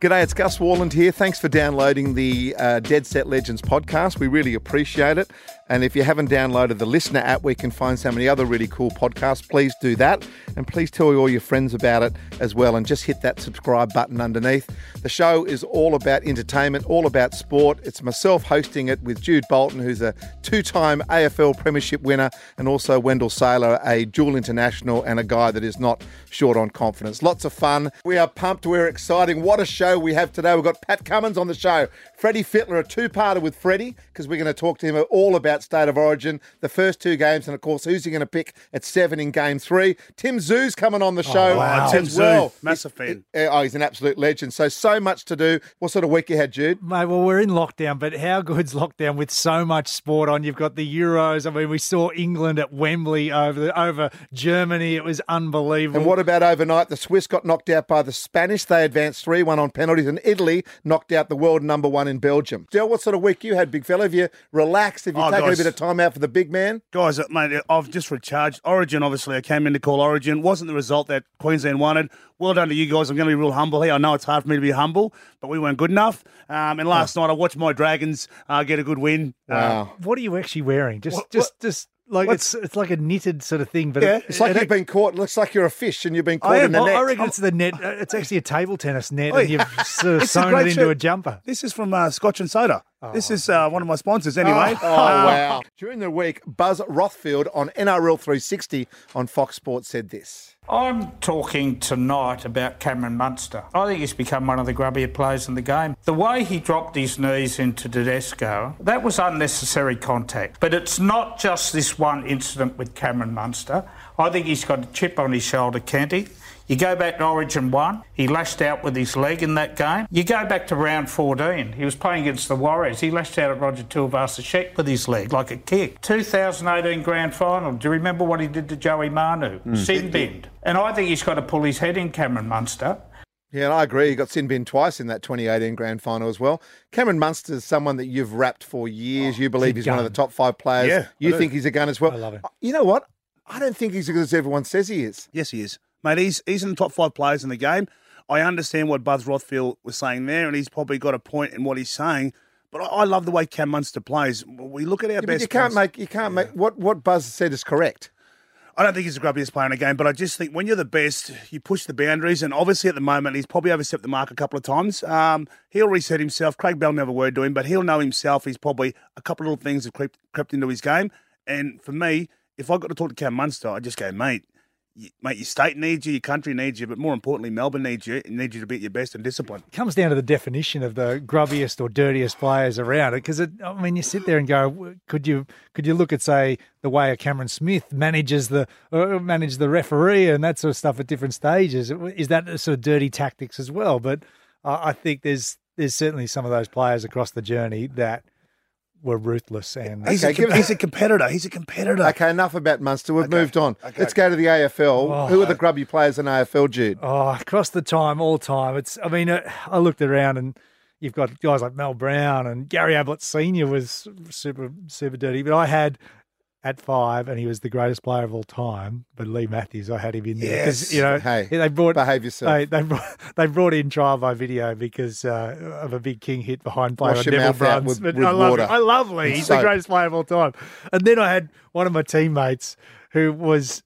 G'day, it's Gus Warland here. Thanks for downloading the uh, Dead Set Legends podcast. We really appreciate it. And if you haven't downloaded the Listener app where you can find so many other really cool podcasts, please do that. And please tell all your friends about it as well. And just hit that subscribe button underneath. The show is all about entertainment, all about sport. It's myself hosting it with Jude Bolton, who's a two time AFL Premiership winner, and also Wendell Sailor, a dual international and a guy that is not short on confidence. Lots of fun. We are pumped. We're exciting. What a show we have today. We've got Pat Cummins on the show. Freddie Fittler, a two-parter with Freddie, because we're going to talk to him all about State of Origin, the first two games, and of course, who's he going to pick at seven in game three. Tim Tszyu's coming on the oh, show Oh, wow. as Tim Tszyu, well. massive He- fan. he- oh, he's an absolute legend. So, so much to do. What sort of week you had, Jude? Mate, well, we're in lockdown, but how good's lockdown with so much sport on? You've got the Euros. I mean, we saw England at Wembley over the, over Germany. It was unbelievable. And what about overnight? The Swiss got knocked out by the Spanish. They advanced 3 1 on penalties, and Italy knocked out the world number one in Belgium. Del, what sort of week you had, big fella? Have you relaxed? Have you Oh, taken guys. a bit of time out for the big man? Guys, uh, mate, I've just recharged. Origin, obviously, I came in to call Origin. Wasn't the result that Queensland wanted. Well done to you guys. I'm going to be real humble here. I know it's hard for me to be humble, but we weren't good enough. Um, and last night, I watched my Dragons uh, get a good win. Uh, Wow. what are you actually wearing? Just, What- just, just like what's- it's it's like a knitted sort of thing, but Yeah, it, It's like it- you've been caught. Looks like you're a fish and you've been caught in the net. I reckon it's the net. uh, It's actually a table tennis net, Oi. and you've sort of sewn it into a jumper. This is from uh, Scotch and Soda. This is uh, one of my sponsors, anyway. Oh, wow. During the week, Buzz Rothfield on NRL 360 on Fox Sports said this. I'm talking tonight about Cameron Munster. I think he's become one of the grubbier players in the game. The way he dropped his knees into Tedesco, that was unnecessary contact. But it's not just this one incident with Cameron Munster. I think he's got a chip on his shoulder, Kenty. You go back to Origin 1, he lashed out with his leg in that game. You go back to round 14, he was playing against the Warriors. He lashed out at Roger Tuivasa-Sheck with his leg, like a kick. 2018 grand final, do you remember what he did to Joey Manu? Hmm. Sin binned. And I think he's got to pull his head in, Cameron Munster. Yeah, and I agree. He got sin bin twice in that 2018 grand final as well. Cameron Munster is someone that you've rapped for years. Oh, you believe he's one of the top five players. Yeah, I you do. think he's a gun as well. I love it. You know what? I don't think he's as good as everyone says he is. Yes, he is. Mate, he's, he's in the top five players in the game. I understand what Buzz Rothfield was saying there, and he's probably got a point in what he's saying. But I, I love the way Cam Munster plays. We look at our Yeah, best. you can't players- make you can't make what what Buzz said is correct. I don't think he's the grubbiest player in the game, but I just think when you're the best, you push the boundaries. And obviously, at the moment, he's probably overstepped the mark a couple of times. Um, he'll reset himself. Craig Bell never word to him, but he'll know himself. He's probably a couple of little things have crept, crept into his game. And for me, if I got to talk to Cam Munster, I just go, mate, mate, your state needs you, your country needs you, but more importantly, Melbourne needs you. Needs you to be at your best and disciplined. It comes down to the definition of the grubbiest or dirtiest players around it. Because I mean, you sit there and go, could you could you look at say the way a Cameron Smith manages the uh, manage the referee and that sort of stuff at different stages? Is that sort of dirty tactics as well? But I think there's there's certainly some of those players across the journey that were ruthless and He's, Okay, a, com- he's a competitor. He's a competitor. Okay, enough about Munster. We've Okay, moved on. okay. Let's go to the AFL. Who are the grubby players in AFL, Jude? Oh, across the time, all time. It's. I mean, uh, I looked around and you've got guys like Mal Brown and Gary Ablett Senior was super super dirty, but I had at five, and he was the greatest player of all time. But Leigh Matthews, I had him in there Yes. you know Hey, they brought behave yourself. They, they brought they brought in trial by video because uh, of a big king hit behind play Wash on Neville Bruns. with- But with I love water. I love Leigh. He's soap. the greatest player of all time. And then I had one of my teammates who was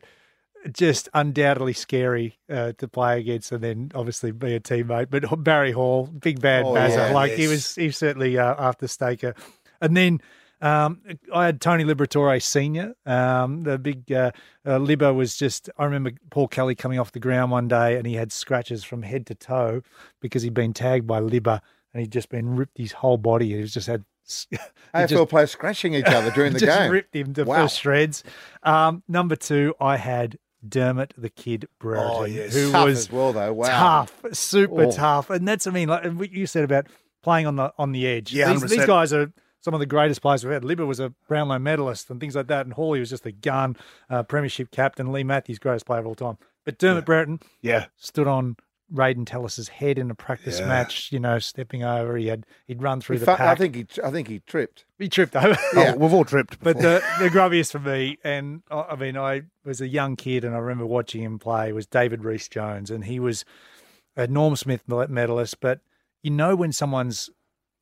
just undoubtedly scary uh, to play against, and then obviously be a teammate. But Barry Hall, big bad Oh, yeah, like he was, he was certainly uh, after Staker. And then um, I had Tony Liberatore Senior. Um, the big uh, uh, Libba was just. I remember Paul Kelly coming off the ground one day, and he had scratches from head to toe because he'd been tagged by Libba, and he'd just been ripped his whole body. He was just had. AFL just- players scratching each other during the just game. ripped him to Wow. shreds. Um, number two, I had Dermott the Kid Brereton, Oh, yes. who Tough was as well, though. Wow. tough, super Oh. tough, and that's I mean, like what you said about playing on the on the edge. Yeah, these, these guys are some of the greatest players we've had. Libba was a Brownlow medalist and things like that, and Hawley was just a gun, uh, premiership captain. Leigh Matthews, greatest player of all time. But Dermott Brereton Yeah. stood on Raiden Tellis's head in a practice Yeah. match. You know, stepping over, he had he'd run through He the fu- pack. I think he, I think he tripped. he tripped over. Oh, we've all tripped. But the, the grubbiest for me, and I I mean, I was a young kid, and I remember watching him play. Was David Rhys-Jones, and he was a Norm Smith medalist, but you know when someone's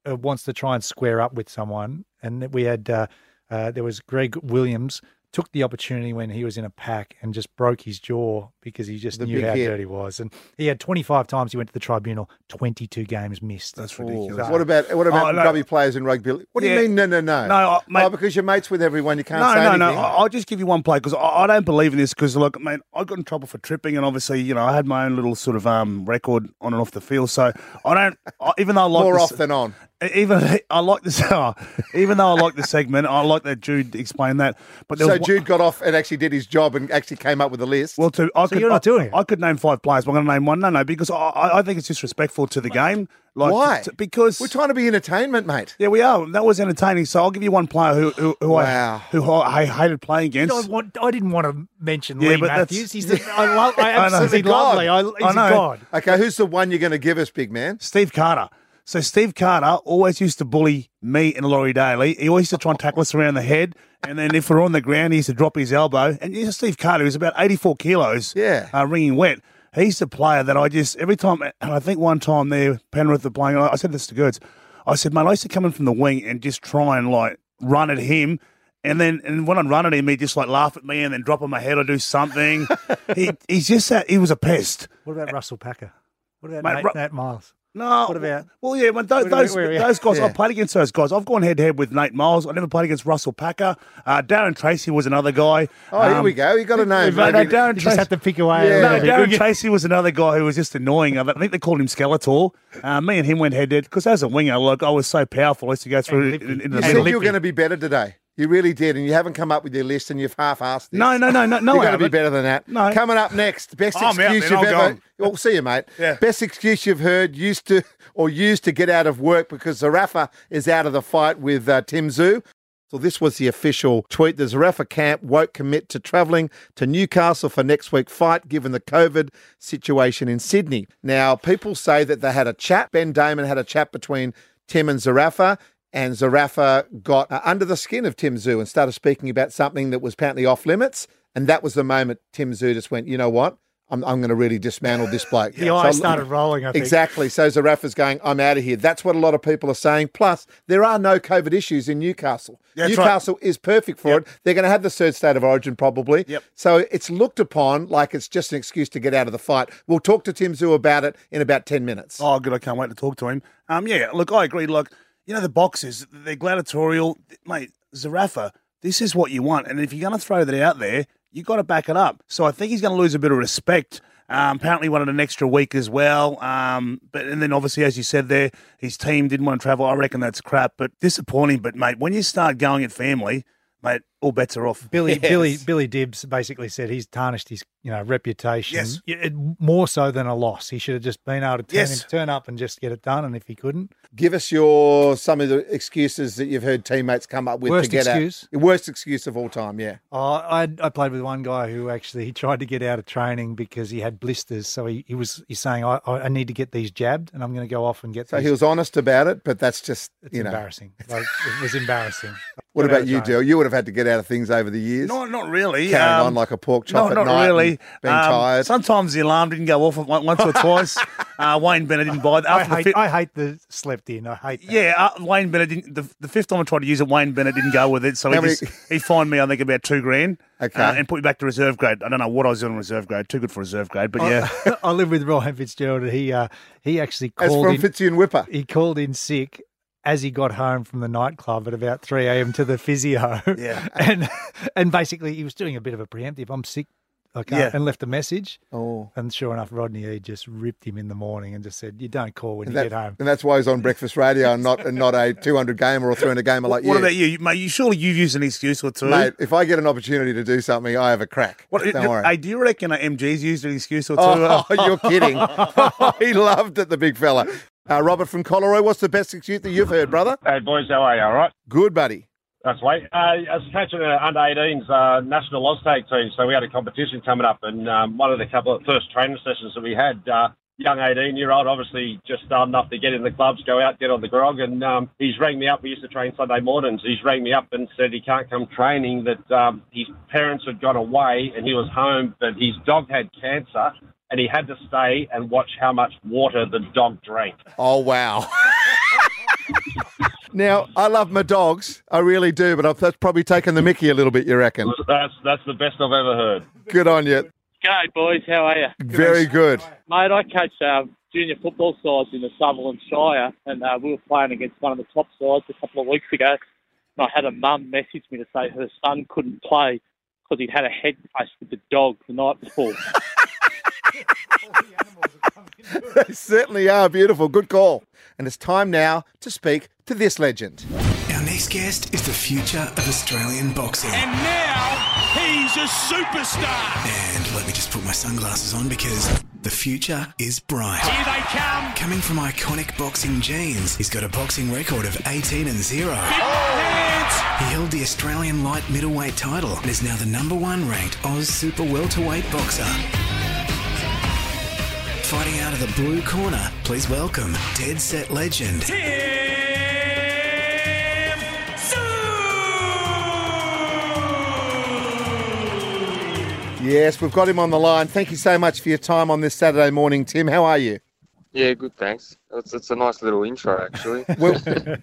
wants to try and square up with someone, and we had uh, uh, there was Greg Williams took the opportunity when he was in a pack and just broke his jaw because he just The knew how hit. good he was. And he had 25 times he went to the tribunal, 22 games missed. That's Oh, ridiculous. What about what about Oh, no. grubby players in rugby? What do Yeah. you mean? No, no, no. No, I- mate- oh, because you're mates with everyone, you can't no, say no, anything. no. I- I'll just give you one play because I, I don't believe in this. Because look, man, I got in trouble for tripping, and obviously, you know, I had my own little sort of um record on and off the field. So I don't, I, even though I like More this, off than on. Even I like this, oh, even though I like the segment, I like that Jude explained that. But there So was one- Jude got off and actually did his job and actually came up with a list. Well, to I could, you're not I, doing it? I could name five players. But I'm going to name one. No, no, because I, I I think it's disrespectful to the game. Like, Why? t- because We're trying to be entertainment, mate. yeah, we are. That was entertaining. So I'll give you one player who who, who Wow. I who I, I hated playing against. I, against. want, I didn't want to mention Yeah, Leigh but Matthews. He's the, I, love, I know. absolutely He's a god. lovely. I, he's I a know. god. Okay, who's the one you're going to give us, big man? Steve Carter. So Steve Carter always used to bully me and Laurie Daley. He always used to try and tackle us around the head, and then if we're on the ground, he used to drop his elbow. And you know, Steve Carter was about 84 kilos, Yeah. uh, ringing wet. He's the player that I just every time. And I think one time there, Penrith were playing. I said this to Gertz. I said, mate, I used to come in from the wing and just try and like run at him. And then, and when I'd run at him, he'd just like laugh at me and then drop on my head or do something. he, he's just that, he was a pest. What about Russell Packer? What about Mate, Nate, Ru- Nate Miles? No. What about- Well, yeah, but those those, where- where- those guys, Yeah. I've played against those guys. I've gone head to head with Nate Miles. I never played against Russell Packer. Uh, Darren Treacy was another guy. Oh, here Um, we go. You got a name. no, no. Darren You just Treacy. have to pick away. Yeah. No. Darren Treacy was another guy who was just annoying. I think they called him Skeletor. Uh, me and him went head to head because as a winger, look, I was so powerful. I used to go through lippy. in, in You the And said you were going to be better today. You really did, and you haven't come up with your list, and you've half-assed this. No, no, no, no, no. You're I going to be better than that. No. Coming up next, best I'm excuse then, you've I'm ever. gone. Well, see you, mate. Yeah. Best excuse you've heard used to or used to get out of work because Zerafa is out of the fight with uh, Tim Tszyu. So this was the official tweet. The Zerafa camp won't commit to travelling to Newcastle for next week's fight, given the COVID situation in Sydney. Now, people say that they had a chat. Ben Damon had a chat between Tim and Zerafa. And Zerafa got uh, under the skin of Tim Tszyu and started speaking about something that was apparently off limits. And that was the moment Tim Tszyu just went, you know what? I'm, I'm going to really dismantle this bloke. The eyes started rolling, I think. Exactly. So Zerafa's going, I'm out of here. That's what a lot of people are saying. Plus, there are no COVID issues in Newcastle. That's right. Newcastle is perfect for it. They're going to have the third state of origin probably. Yep. So it's looked upon like it's just an excuse to get out of the fight. We'll talk to Tim Tszyu about it in about 10 minutes. Oh, good. I can't wait to talk to him. Um, yeah, look, I agree. Look, you know, the boxes, they're gladiatorial. Mate, Zerafa, this is what you want. And if you're going to throw that out there, you've got to back it up. So I think he's going to lose a bit of respect. Um, apparently wanted an extra week as well. Um, but and then obviously, as you said there, his team didn't want to travel. I reckon that's crap, but disappointing. But mate, when you start going at family, mate, all bets are off. Billy Yes. Billy Billy Dib's basically said he's tarnished his you know reputation. Yes. It- more so than a loss. He should have just been able to turn, Yes. turn up and just get it done. And if he couldn't, Give us your some of the excuses that you've heard teammates come up with Worst to get excuse? out. Worst excuse of all time, yeah. oh, I I played with one guy who actually he tried to get out of training because he had blisters. So he, he was he's saying I I need to get these jabbed and I'm going to go off and get. So these. he was honest about it, but that's just, It's you know. embarrassing. Like, it was embarrassing. What about you. Jill? You would have had to get out of things over the years. No, not really. Carrying Um, on like a pork chop No, at not night really. being Um, tired. Sometimes the alarm didn't go off once or twice. Uh, Wayne Bennett didn't buy it. I After the hate fifth, I hate the slept in. I hate that. yeah, uh, Wayne Bennett didn't. The, the fifth time I tried to use it, Wayne Bennett didn't go with it, so he, many- just, he fined me. I think about two grand. Okay. uh, and put me back to reserve grade. I don't know what I was doing in reserve grade. Too good for reserve grade, but yeah. I live with Ryan Fitzgerald. And he uh, he actually As called from in, Fitzy and Whipper. he called in sick as he got home from the nightclub at about 3 a.m. to the physio. Yeah. And and basically he was doing a bit of a preemptive. I'm sick. I can't, Yeah. and left a message. Oh. And sure enough, Rodney he just ripped him in the morning and just said, "You don't call when And, you that- get home." and that's why he's on breakfast radio and not and not a 200 gamer or 300 gamer like what you. What about you, You- mate? You surely you've used an excuse or two. Mate, if I get an opportunity to do something, I have a crack. What, Don't worry. Hey, do you reckon MG's used an excuse or two? Oh, you're kidding. he loved it, the big fella. Uh, Robert from Colorado, what's the best excuse that you've heard, brother? Hey boys, how are you? All right. Good, buddy. That's right. Uh, I was coaching the under 18s uh, national Oztag team, so we had a competition coming up, and um, one of the couple of first training sessions that we had, uh, young 18 year old, obviously just starting up to get in the clubs, go out, get on the grog, and um, he's rang me up. We used to train Sunday mornings. He's rang me up and said he can't come training. That um, his parents had gone away and he was home, but his dog had cancer. And he had to stay and watch how much water the dog drank. Oh, wow. now, I love my dogs. I really do, but I've that's probably taken the mickey a little bit, you reckon? That's that's the best I've ever heard. Good on you. G'day, boys. How are you? Very good. Mate, I coach uh, junior football sides in the Sutherland Shire, and uh, we were playing against one of the top sides a couple of weeks ago. And I had a mum message me to say her son couldn't play because he'd had a head clash with the dog the night before. They certainly are beautiful. Good call. And it's time now to speak to this legend. Our next guest is the future of Australian boxing. And now he's a superstar. And let me just put my sunglasses on because the future is bright. Here they come. Coming from iconic boxing genes, he's got a boxing record of 18 and 0. Hands. He held the Australian light middleweight title and is now the number one ranked Oz super welterweight boxer. Fighting out of the blue corner, please welcome Dead Set Legend, Tim Yes, we've got him on the line. Thank you so much for your time on this Saturday morning, Tim. How are you? Yeah, good. Thanks. It's, it's a nice little intro, actually. Well,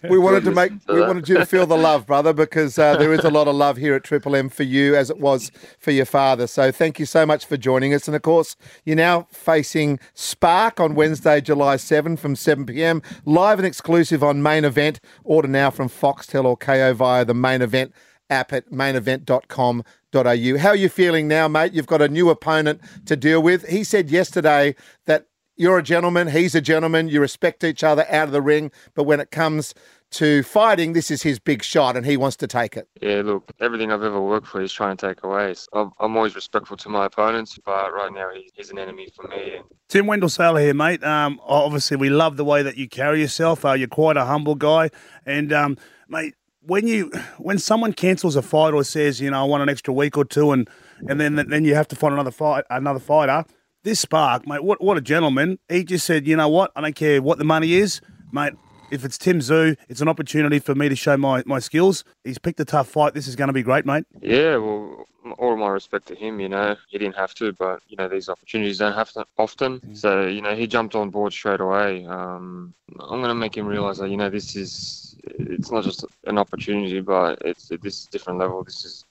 we wanted to make to we wanted you to feel the love, brother, because uh, there is a lot of love here at Triple M for you, as it was for your father. So thank you so much for joining us. And of course, you're now facing Spark on Wednesday, July 7 from 7 p.m. Live and exclusive on Main Event. Order now from Foxtel or Kayo via the Main Event app at mainevent.com.au. How are you feeling now, mate? You've got a new opponent to deal with. He said yesterday that you're a gentleman, he's a gentleman, you respect each other out of the ring, but when it comes to fighting, this is his big shot and he wants to take it. Yeah, look, everything I've ever worked for, he's trying to take away. So I'm, I'm always respectful to my opponents, but right now he's an enemy for me. And Tim Wendell Sailor here, mate. Um, obviously, we love the way that you carry yourself. Uh, you're quite a humble guy, and um, mate, when you when someone cancels a fight or says, you know, I want an extra week or two, and and then then you have to find another fight, another fighter. This Spark, mate, what what a gentleman. He just said, you know what, I don't care what the money is, mate. If it's Tim Tszyu, it's an opportunity for me to show my, my skills. He's picked a tough fight. This is going to be great, mate. yeah, well, all my respect to him, you know, he didn't have to, but, you know, these opportunities don't happen often. So, you know, he jumped on board straight away. Um, I'm going to make him realize that, you know, this is, it's not just an opportunity, but it's this is different level. This is,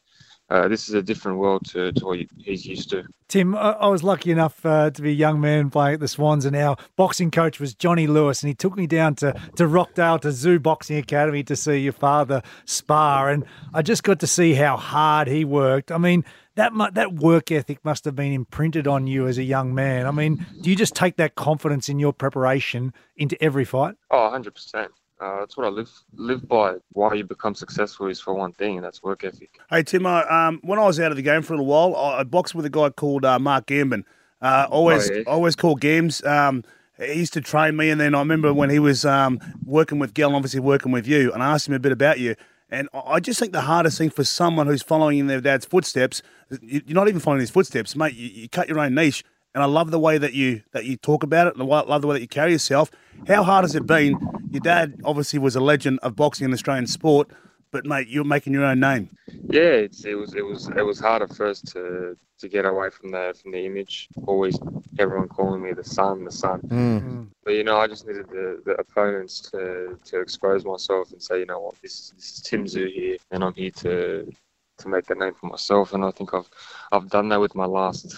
uh, this is a different world to, to what he's used to. Tim, I I was lucky enough uh, to be a young man playing at the Swans, and our boxing coach was Johnny Lewis, and he took me down to, to Rockdale to Tszyu Boxing Academy to see your father spar, and I just got to see how hard he worked. I mean, that mu- that work ethic must have been imprinted on you as a young man. I mean, do you just take that confidence in your preparation into every fight? Oh, 100%. Uh, that's what I live live by. Why you become successful is for one thing, and that's work ethic. Hey, Timo, um, when I was out of the game for a little while, I, I boxed with a guy called uh, Mark Gambin. Uh, always, Oh, yeah. always called Gams. Um, he used to train me, and then I remember when he was um, working with Gell, and obviously working with you, and I asked him a bit about you. And I just think the hardest thing for someone who's following in their dad's footsteps, you- you're not even following his footsteps, mate. You, you cut your own niche, and I love the way that you that you talk about it, and I love the way that you carry yourself. How hard has it been? Your dad obviously was a legend of boxing in Australian sport, but mate, you're making your own name. Yeah, it's, it was it was it was hard at first to to get away from the from the image. Always everyone calling me the son, the son. Hmm. But you know, I just needed the, the opponents to to expose myself and say, you know what, this this is Tim Tszyu here, and I'm here to to make that name for myself. And I think I've I've done that with my last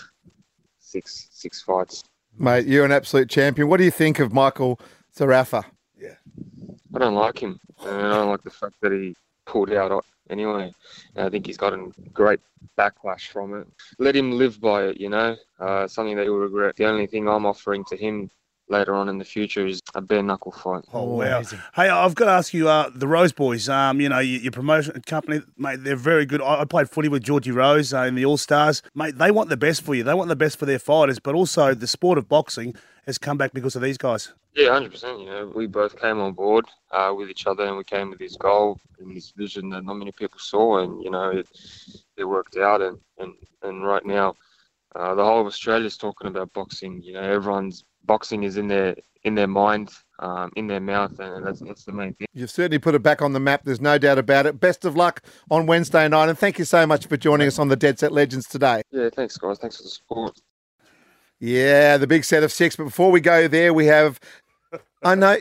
six six fights. Mate, you're an absolute champion. What do you think of Michael Zerafa? Yeah, I don't like him, and I don't like the fact that he pulled out anyway. And I think he's gotten great backlash from it. Let him live by it, you know. Uh, something that he'll regret. The only thing I'm offering to him later on in the future is a bare knuckle fight. Oh, wow! amazing. Hey, I've got to ask you, uh, the Rose Boys. Um, you know, your, your promotion company, mate. They're very good. I, I played footy with Georgie Rose uh, in the All Stars, mate. They want the best for you. They want the best for their fighters, but also the sport of boxing has come back because of these guys. Yeah, hundred percent. You know, we both came on board uh, with each other, and we came with this goal and this vision that not many people saw, and you know, it it worked out, and and and right now, uh, the whole of Australia's talking about boxing. You know, everyone's boxing is in their in their mind, um, in their mouth, and that's that's the main thing. You've certainly put it back on the map. There's no doubt about it. Best of luck on Wednesday night, and thank you so much for joining us on the Dead Set Legends today. Yeah, thanks, guys. Thanks for the support. Yeah, the big set of six. But before we go there, we have. I know.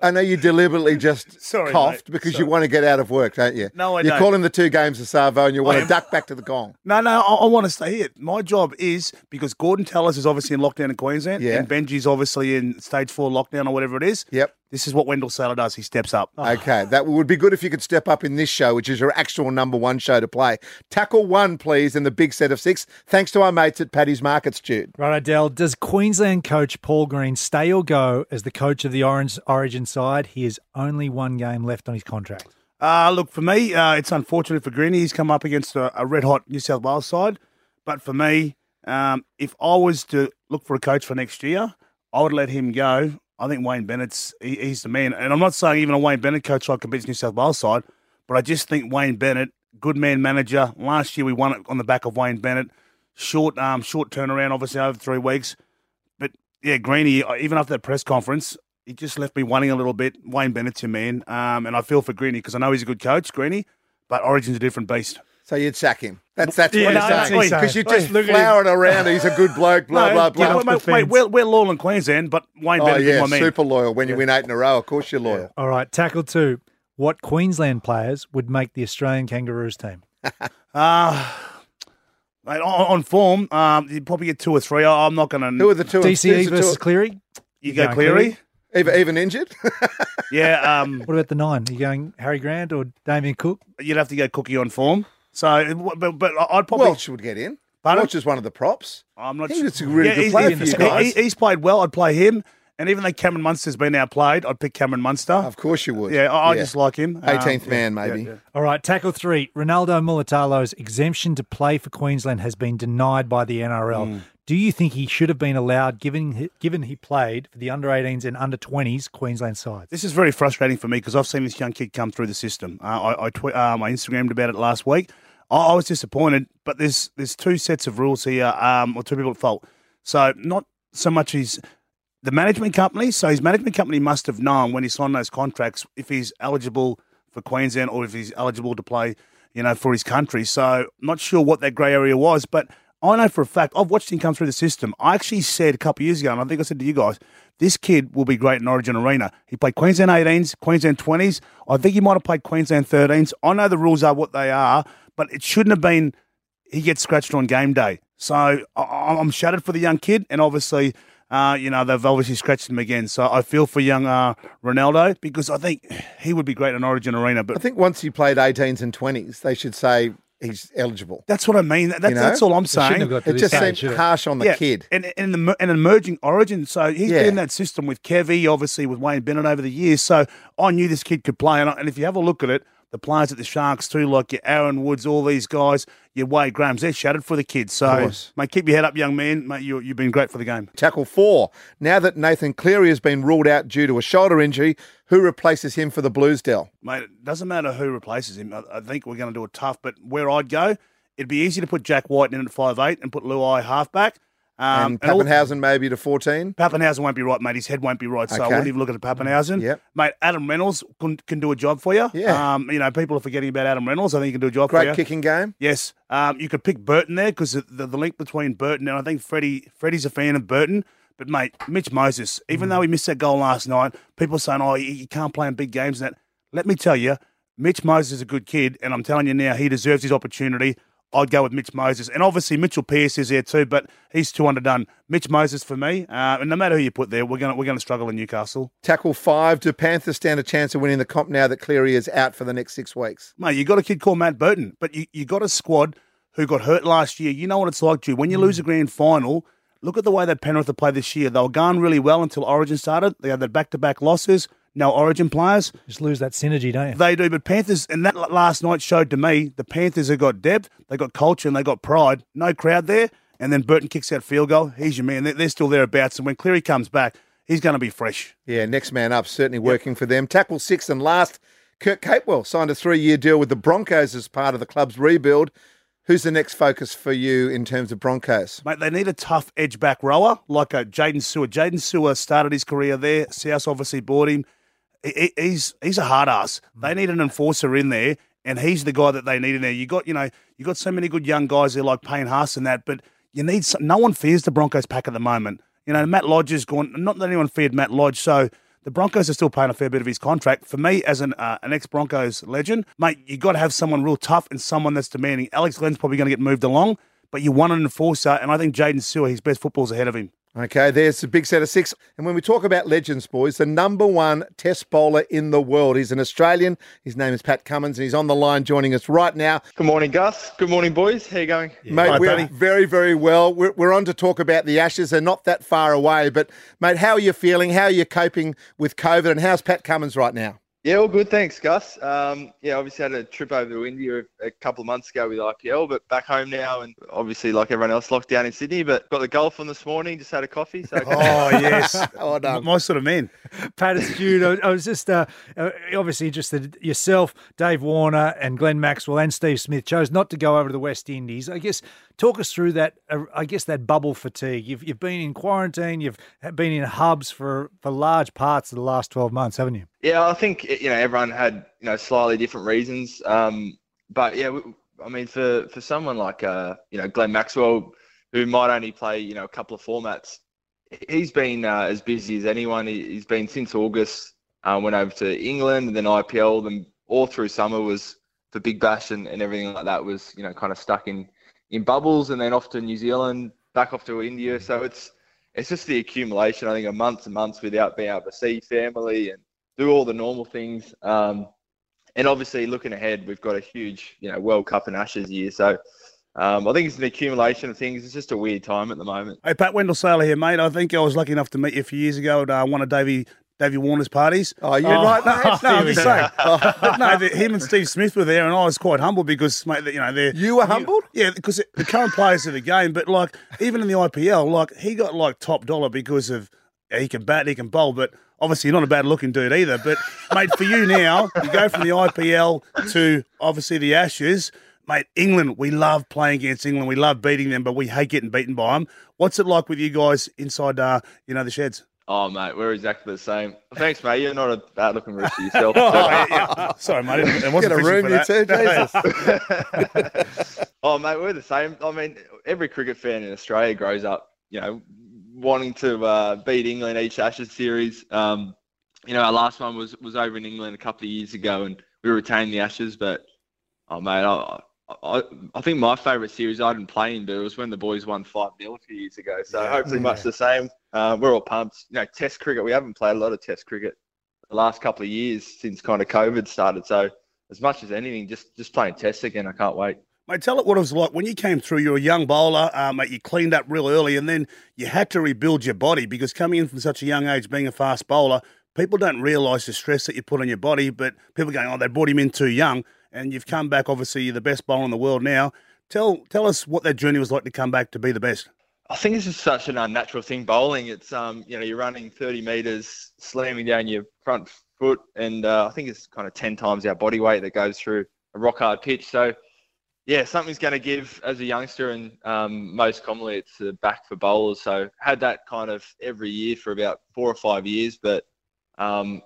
I know you deliberately just Sorry, coughed mate. because you want to get out of work, don't you? No, I You're don't. calling the two games of Savo and you want to duck back to the gong. No, no, I, I want to stay here. My job is because Gorden Tallis is obviously in lockdown in Queensland, Yeah. and Benji's obviously in stage four lockdown or whatever it is. Yep. This is what Wendell Sailor does. He steps up. Okay, that would be good if you could step up in this show, which is your actual number one show to play. Tackle one, please, in the big set of six. Thanks to our mates at Paddy's Markets, Jude. Right, Adele, does Queensland coach Paul Green stay or go as the coach of the Orange Origin side? He has only one game left on his contract. Uh, look, for me, uh, it's unfortunate for Greeny. He's come up against a, a red hot New South Wales side. But for me, um, if I was to look for a coach for next year, I would let him go. I think Wayne Bennett's he, he's the man. And I'm not saying even a Wayne Bennett coach side competes New South Wales side, but I just think Wayne Bennett, good man manager. Last year we won it on the back of Wayne Bennett. Short um short turnaround, obviously over three weeks. But yeah, Greeny, even after that press conference, he just left me wanting a little bit. Wayne Bennett's your man, um, and I feel for Greeny because I know he's a good coach, Greeny, but Origin's a different beast. So you'd sack him. That's that's Yeah, what no, you're saying. what he's Because you just Look at flowered around. He's a good bloke. Blah No, blah yeah, blah. wait, mate, mate, we're, we're loyal in Queensland, but Wayne Oh Bennett's yeah, my man. super loyal. When you win eight in a row, of course you're loyal. All right, tackle two. What Queensland players would make the Australian Kangaroos team? Uh, mate, on, on form, um, you probably get two or three. I, I'm not going to. Who are the two? who's DCE the two- versus Cleary? You go going Cleary. even, even injured? Yeah, um, What about the nine? Are you going Harry Grant or Damien Cook? you'd have to go Cookie on form. So, but, but I'd probably. Welch would get in. Pardon? Welch is one of the props. I'm not He sure. was a really good he's- player he- for you he- guys. he- he's played well. I'd play him. And even though Cameron Munster's been outplayed, I'd pick Cameron Munster. Of course you would. Yeah, I, I just like him. Um, 18th yeah, man, maybe. yeah, yeah. All right, tackle three. Ronaldo Mulitalo's exemption to play for Queensland has been denied by the NRL. Hmm. Do you think he should have been allowed, given given he played for the under 18s and under 20s Queensland sides? This is very frustrating for me because I've seen this young kid come through the system. Uh, I I, tw- um, I Instagrammed about it last week. I, I was disappointed, but there's there's two sets of rules here, um, or two people at fault. So not so much his the management company. So his management company must have known when he signed those contracts if he's eligible for Queensland or if he's eligible to play, you know, for his country. So not sure what that grey area was, but I know for a fact I've watched him come through the system. I actually said a couple years ago, and I think I said to you guys, this kid will be great in Origin Arena. He played Queensland 18s, Queensland 20s. I think he might have played Queensland 13s. I know the rules are what they are, but it shouldn't have been. He gets scratched on game day, so I, I'm shattered for the young kid, and obviously. Uh, you know, they've obviously scratched him again. So I feel for young uh, Ronaldo because I think he would be great in Origin Arena. But I think once he played 18s and 20s, they should say he's eligible. that's what I mean. That, You know? That's all I'm saying. have got to It this just stage, seems harsh on the kid. And, and, the, and an emerging origin. So he's Yeah. been in that system with Kevy, obviously with Wayne Bennett over the years. So I knew this kid could play. And, I- and if you have a look at it, the players at the Sharks too, like your Aaron Woods, all these guys, your Wade Grahams, they're shattered for the kids. So, mate, keep your head up, young man. Mate, you, you've been great for the game. Tackle four. Now that Nathan Cleary has been ruled out due to a shoulder injury, who replaces him for the Blues, Dell? Mate, it doesn't matter who replaces him. I, I think we're going to do it tough. But where I'd go, it'd be easy to put Jack White in at five eight and put Luai halfback. Um, and all- Papenhuyzen maybe to 14? Papenhuyzen won't be right, mate. His head won't be right, so I wouldn't even look at Papenhuyzen. Yep. Mate, Adam Reynolds can, can do a job for you. Yeah. Um, you know, people are forgetting about Adam Reynolds. I think he can do a job for Great kicking game. Yes. Um, you could pick Burton there because the, the, the link between Burton and I think Freddie Freddie's a fan of Burton. But, mate, Mitch Moses, even though he missed that goal last night, people are saying, oh, you, you can't play in big games. And that. Let me tell you, Mitch Moses is a good kid, and I'm telling you now, he deserves his opportunity. I'd go with Mitch Moses. And obviously, Mitchell Pearce is there too, but he's too underdone. Mitch Moses for me, uh, and no matter who you put there, we're going to we're gonna struggle in Newcastle. Tackle five. Do Panthers stand a chance of winning the comp now that Cleary is out for the next six weeks? Mate, you got a kid called Matt Burton, but you, you got a squad who got hurt last year. You know what it's like, Drew. When you lose a grand final, look at the way that Penrith have played this year. They were going really well until Origin started. They had their back to back losses. No Origin players. Just lose that synergy, don't you? They do, but Panthers, and that last night showed to me the Panthers have got depth, they got culture, and they got pride. No crowd there, and then Burton kicks out field goal. He's your man. They're, they're still thereabouts, and when Cleary comes back, he's going to be fresh. Yeah, next man up, certainly working for them. Tackle six and last. Kurt Capewell signed a three year deal with the Broncos as part of the club's rebuild. Who's the next focus for you in terms of Broncos? Mate, they need a tough edge back rower like a Jaydn Su'A. Jaydn Su'A started his career there. South obviously bought him. He- he- He's he's a hard ass. They need an enforcer in there, and he's the guy that they need in there. You got you know you got so many good young guys there like Payne Haas and that, but you need some, no one fears the Broncos pack at the moment. You know, Matt Lodge is gone. Not that anyone feared Matt Lodge, so the Broncos are still paying a fair bit of his contract. For me, as an uh, an ex Broncos legend, mate, you got to have someone real tough and someone that's demanding. Alex Glenn's probably going to get moved along, but you want an enforcer, and I think Jaydn Su'A, his best football's ahead of him. Okay, there's a big set of six. And when we talk about legends, boys, the number one test bowler in the world. He's an Australian. His name is Pat Cummins, and he's on the line joining us right now. Good morning, Gus. Good morning, boys. How you going? Mate, Hi, we're buddy. very, very well. We're, we're on to talk about the Ashes. They're not that far away. But, mate, how are you feeling? How are you coping with COVID? And how's Pat Cummins right now? Yeah, all good. Thanks, Gus. Um, yeah, obviously had a trip over to India a, a couple of months ago with IPL, but back home now, and obviously like everyone else, locked down in Sydney. But got the golf on this morning. Just had a coffee. So Oh yes, Well done. my sort of man. Pat, it's Jude. I I was just uh, uh, obviously interested. Yourself, Dave Warner, and Glenn Maxwell and Steve Smith chose not to go over to the West Indies. I guess talk us through that. Uh, I guess that bubble fatigue. You've you've been in quarantine. You've been in hubs for for large parts of the last twelve months, haven't you? Yeah, I think you know everyone had you know slightly different reasons. Um, but yeah, I mean for for someone like uh, you know Glenn Maxwell, who might only play you know a couple of formats, he's been uh, as busy as anyone. He, he's been since August. Uh, went over to England and then IPL. Then all through summer was for Big Bash and, and everything like that was you know kind of stuck in in bubbles and then off to New Zealand, back off to India. So it's it's just the accumulation. I think of months and months without being able to see family and do all the normal things. Um, and obviously, looking ahead, we've got a huge, you know, World Cup and Ashes year. So um, I think it's an accumulation of things. It's just a weird time at the moment. Hey, Pat Wendell Sailor here, mate. I think I was lucky enough to meet you a few years ago at uh, one of Davey Davey Warner's parties. Oh, you right? No, mate? no, I'm just saying. But no, the, him and Steve Smith were there, and I was quite humbled because, mate, you know, they're You were humbled? Yeah, because the current players of the game, but like even in the IPL, like he got like top dollar because of he can bat, he can bowl, but obviously you're not a bad looking dude either. But mate, for you now, you go from the IPL to obviously the Ashes. Mate, England, we love playing against England. We love beating them, but we hate getting beaten by them. What's it like with you guys inside, uh, you know, the sheds? Oh, mate, we're exactly the same. Thanks, mate. You're not a bad looking rooster yourself. Oh, yeah, yeah. Sorry, mate. It wasn't Get a room, for you that. too, Jesus. oh, mate, we're the same. I mean, every cricket fan in Australia grows up, you know, wanting to uh, beat England each Ashes series. Um, you know, our last one was was over in England a couple of years ago, and we retained the Ashes. But oh, mate, I, I, I think my favourite series I didn't play in, but it was when the boys won five 0 a few years ago. So hopefully, much the same. Uh, we're all pumped. You know, Test cricket. We haven't played a lot of Test cricket the last couple of years since kind of COVID started. So as much as anything, just just playing Tests again. I can't wait. Mate, tell it what it was like when you came through. You were a young bowler, uh, mate. You cleaned up real early, and then you had to rebuild your body because coming in from such a young age, being a fast bowler, people don't realise the stress that you put on your body. But people going, "Oh, they brought him in too young," and you've come back. Obviously, you're the best bowler in the world now. Tell tell us what that journey was like to come back to be the best. I think it's just such an unnatural thing bowling. It's um, you know, you're running 30 meters, slamming down your front foot, and uh, I think it's kind of 10 times our body weight that goes through a rock hard pitch. So, yeah, something's going to give as a youngster, and um, most commonly it's the back for bowlers. So, had that kind of every year for about four or five years, but um,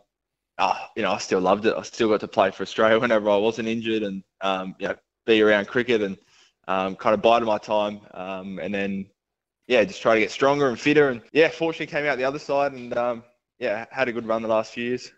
ah, you know, I still loved it. I still got to play for Australia whenever I wasn't injured, and um, you know, be around cricket and um, kind of bided my time, um, and then yeah, just try to get stronger and fitter. And yeah, fortunately came out the other side and um, yeah, had a good run the last few years.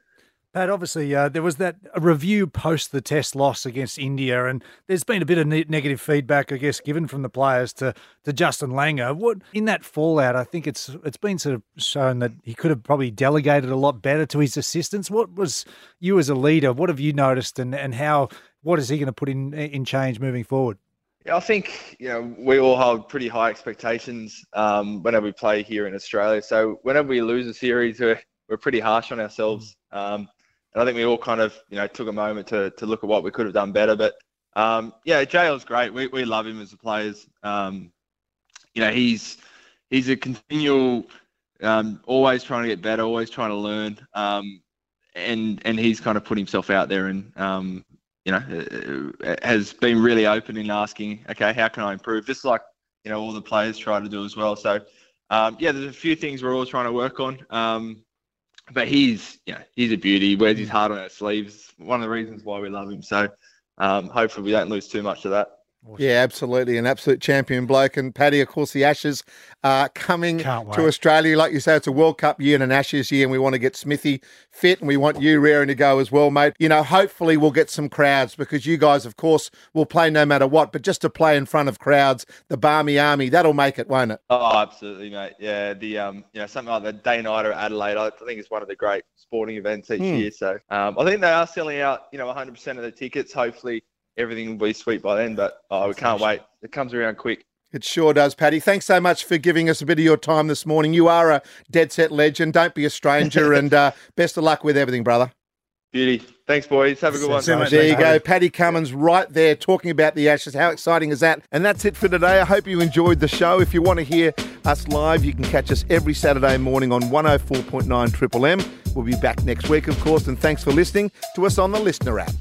Pat, obviously, uh, there was that review post the test loss against India, and there's been a bit of ne- negative feedback, I guess, given from the players to, to Justin Langer. What in that fallout, I think it's it's been sort of shown that he could have probably delegated a lot better to his assistants. What was you as a leader? What have you noticed, and, and how what is he going to put in in change moving forward? Yeah, I think you know we all hold pretty high expectations um, whenever we play here in Australia. So whenever we lose a series, we're we're pretty harsh on ourselves. Um, and I think we all kind of you know took a moment to to look at what we could have done better. But um, yeah, JL's great. We we love him as a player. Um, you know, he's he's a continual, um, always trying to get better, always trying to learn. Um, and and he's kind of put himself out there and um, you know uh, has been really open in asking, okay, how can I improve? Just like you know all the players try to do as well. So um, yeah, there's a few things we're all trying to work on. But he's you know he's a beauty. Wears his heart on our sleeves. One of the reasons why we love him. So um, hopefully we don't lose too much of that. Yeah, absolutely. An absolute champion bloke. And Paddy, of course, the Ashes are coming to Australia. Like you say, it's a World Cup year and an Ashes year, and we want to get Smithy fit and we want you raring to go as well, mate. You know, hopefully we'll get some crowds because you guys, of course, will play no matter what, but just to play in front of crowds, the Barmy Army, that'll make it, won't it? Oh, absolutely, mate. Yeah, the um, you know, something like the day nighter at Adelaide, I think it's one of the great sporting events each Hmm. year. So um, I think they are selling out, you know, 100% of the tickets. Hopefully, everything will be sweet by then. But oh, we can't wait. It comes around quick. It sure does, Paddy. Thanks so much for giving us a bit of your time this morning. You are a dead set legend. Don't be a stranger, and uh, best of luck with everything, brother. Beauty. Thanks, boys. Have a good one. See you, mate. There you go. Paddy. Paddy Cummins right there talking about the Ashes. How exciting is that? And that's it for today. I hope you enjoyed the show. If you want to hear us live, you can catch us every Saturday morning on 104.9 Triple M. We'll be back next week, of course. And thanks for listening to us on the Listener app.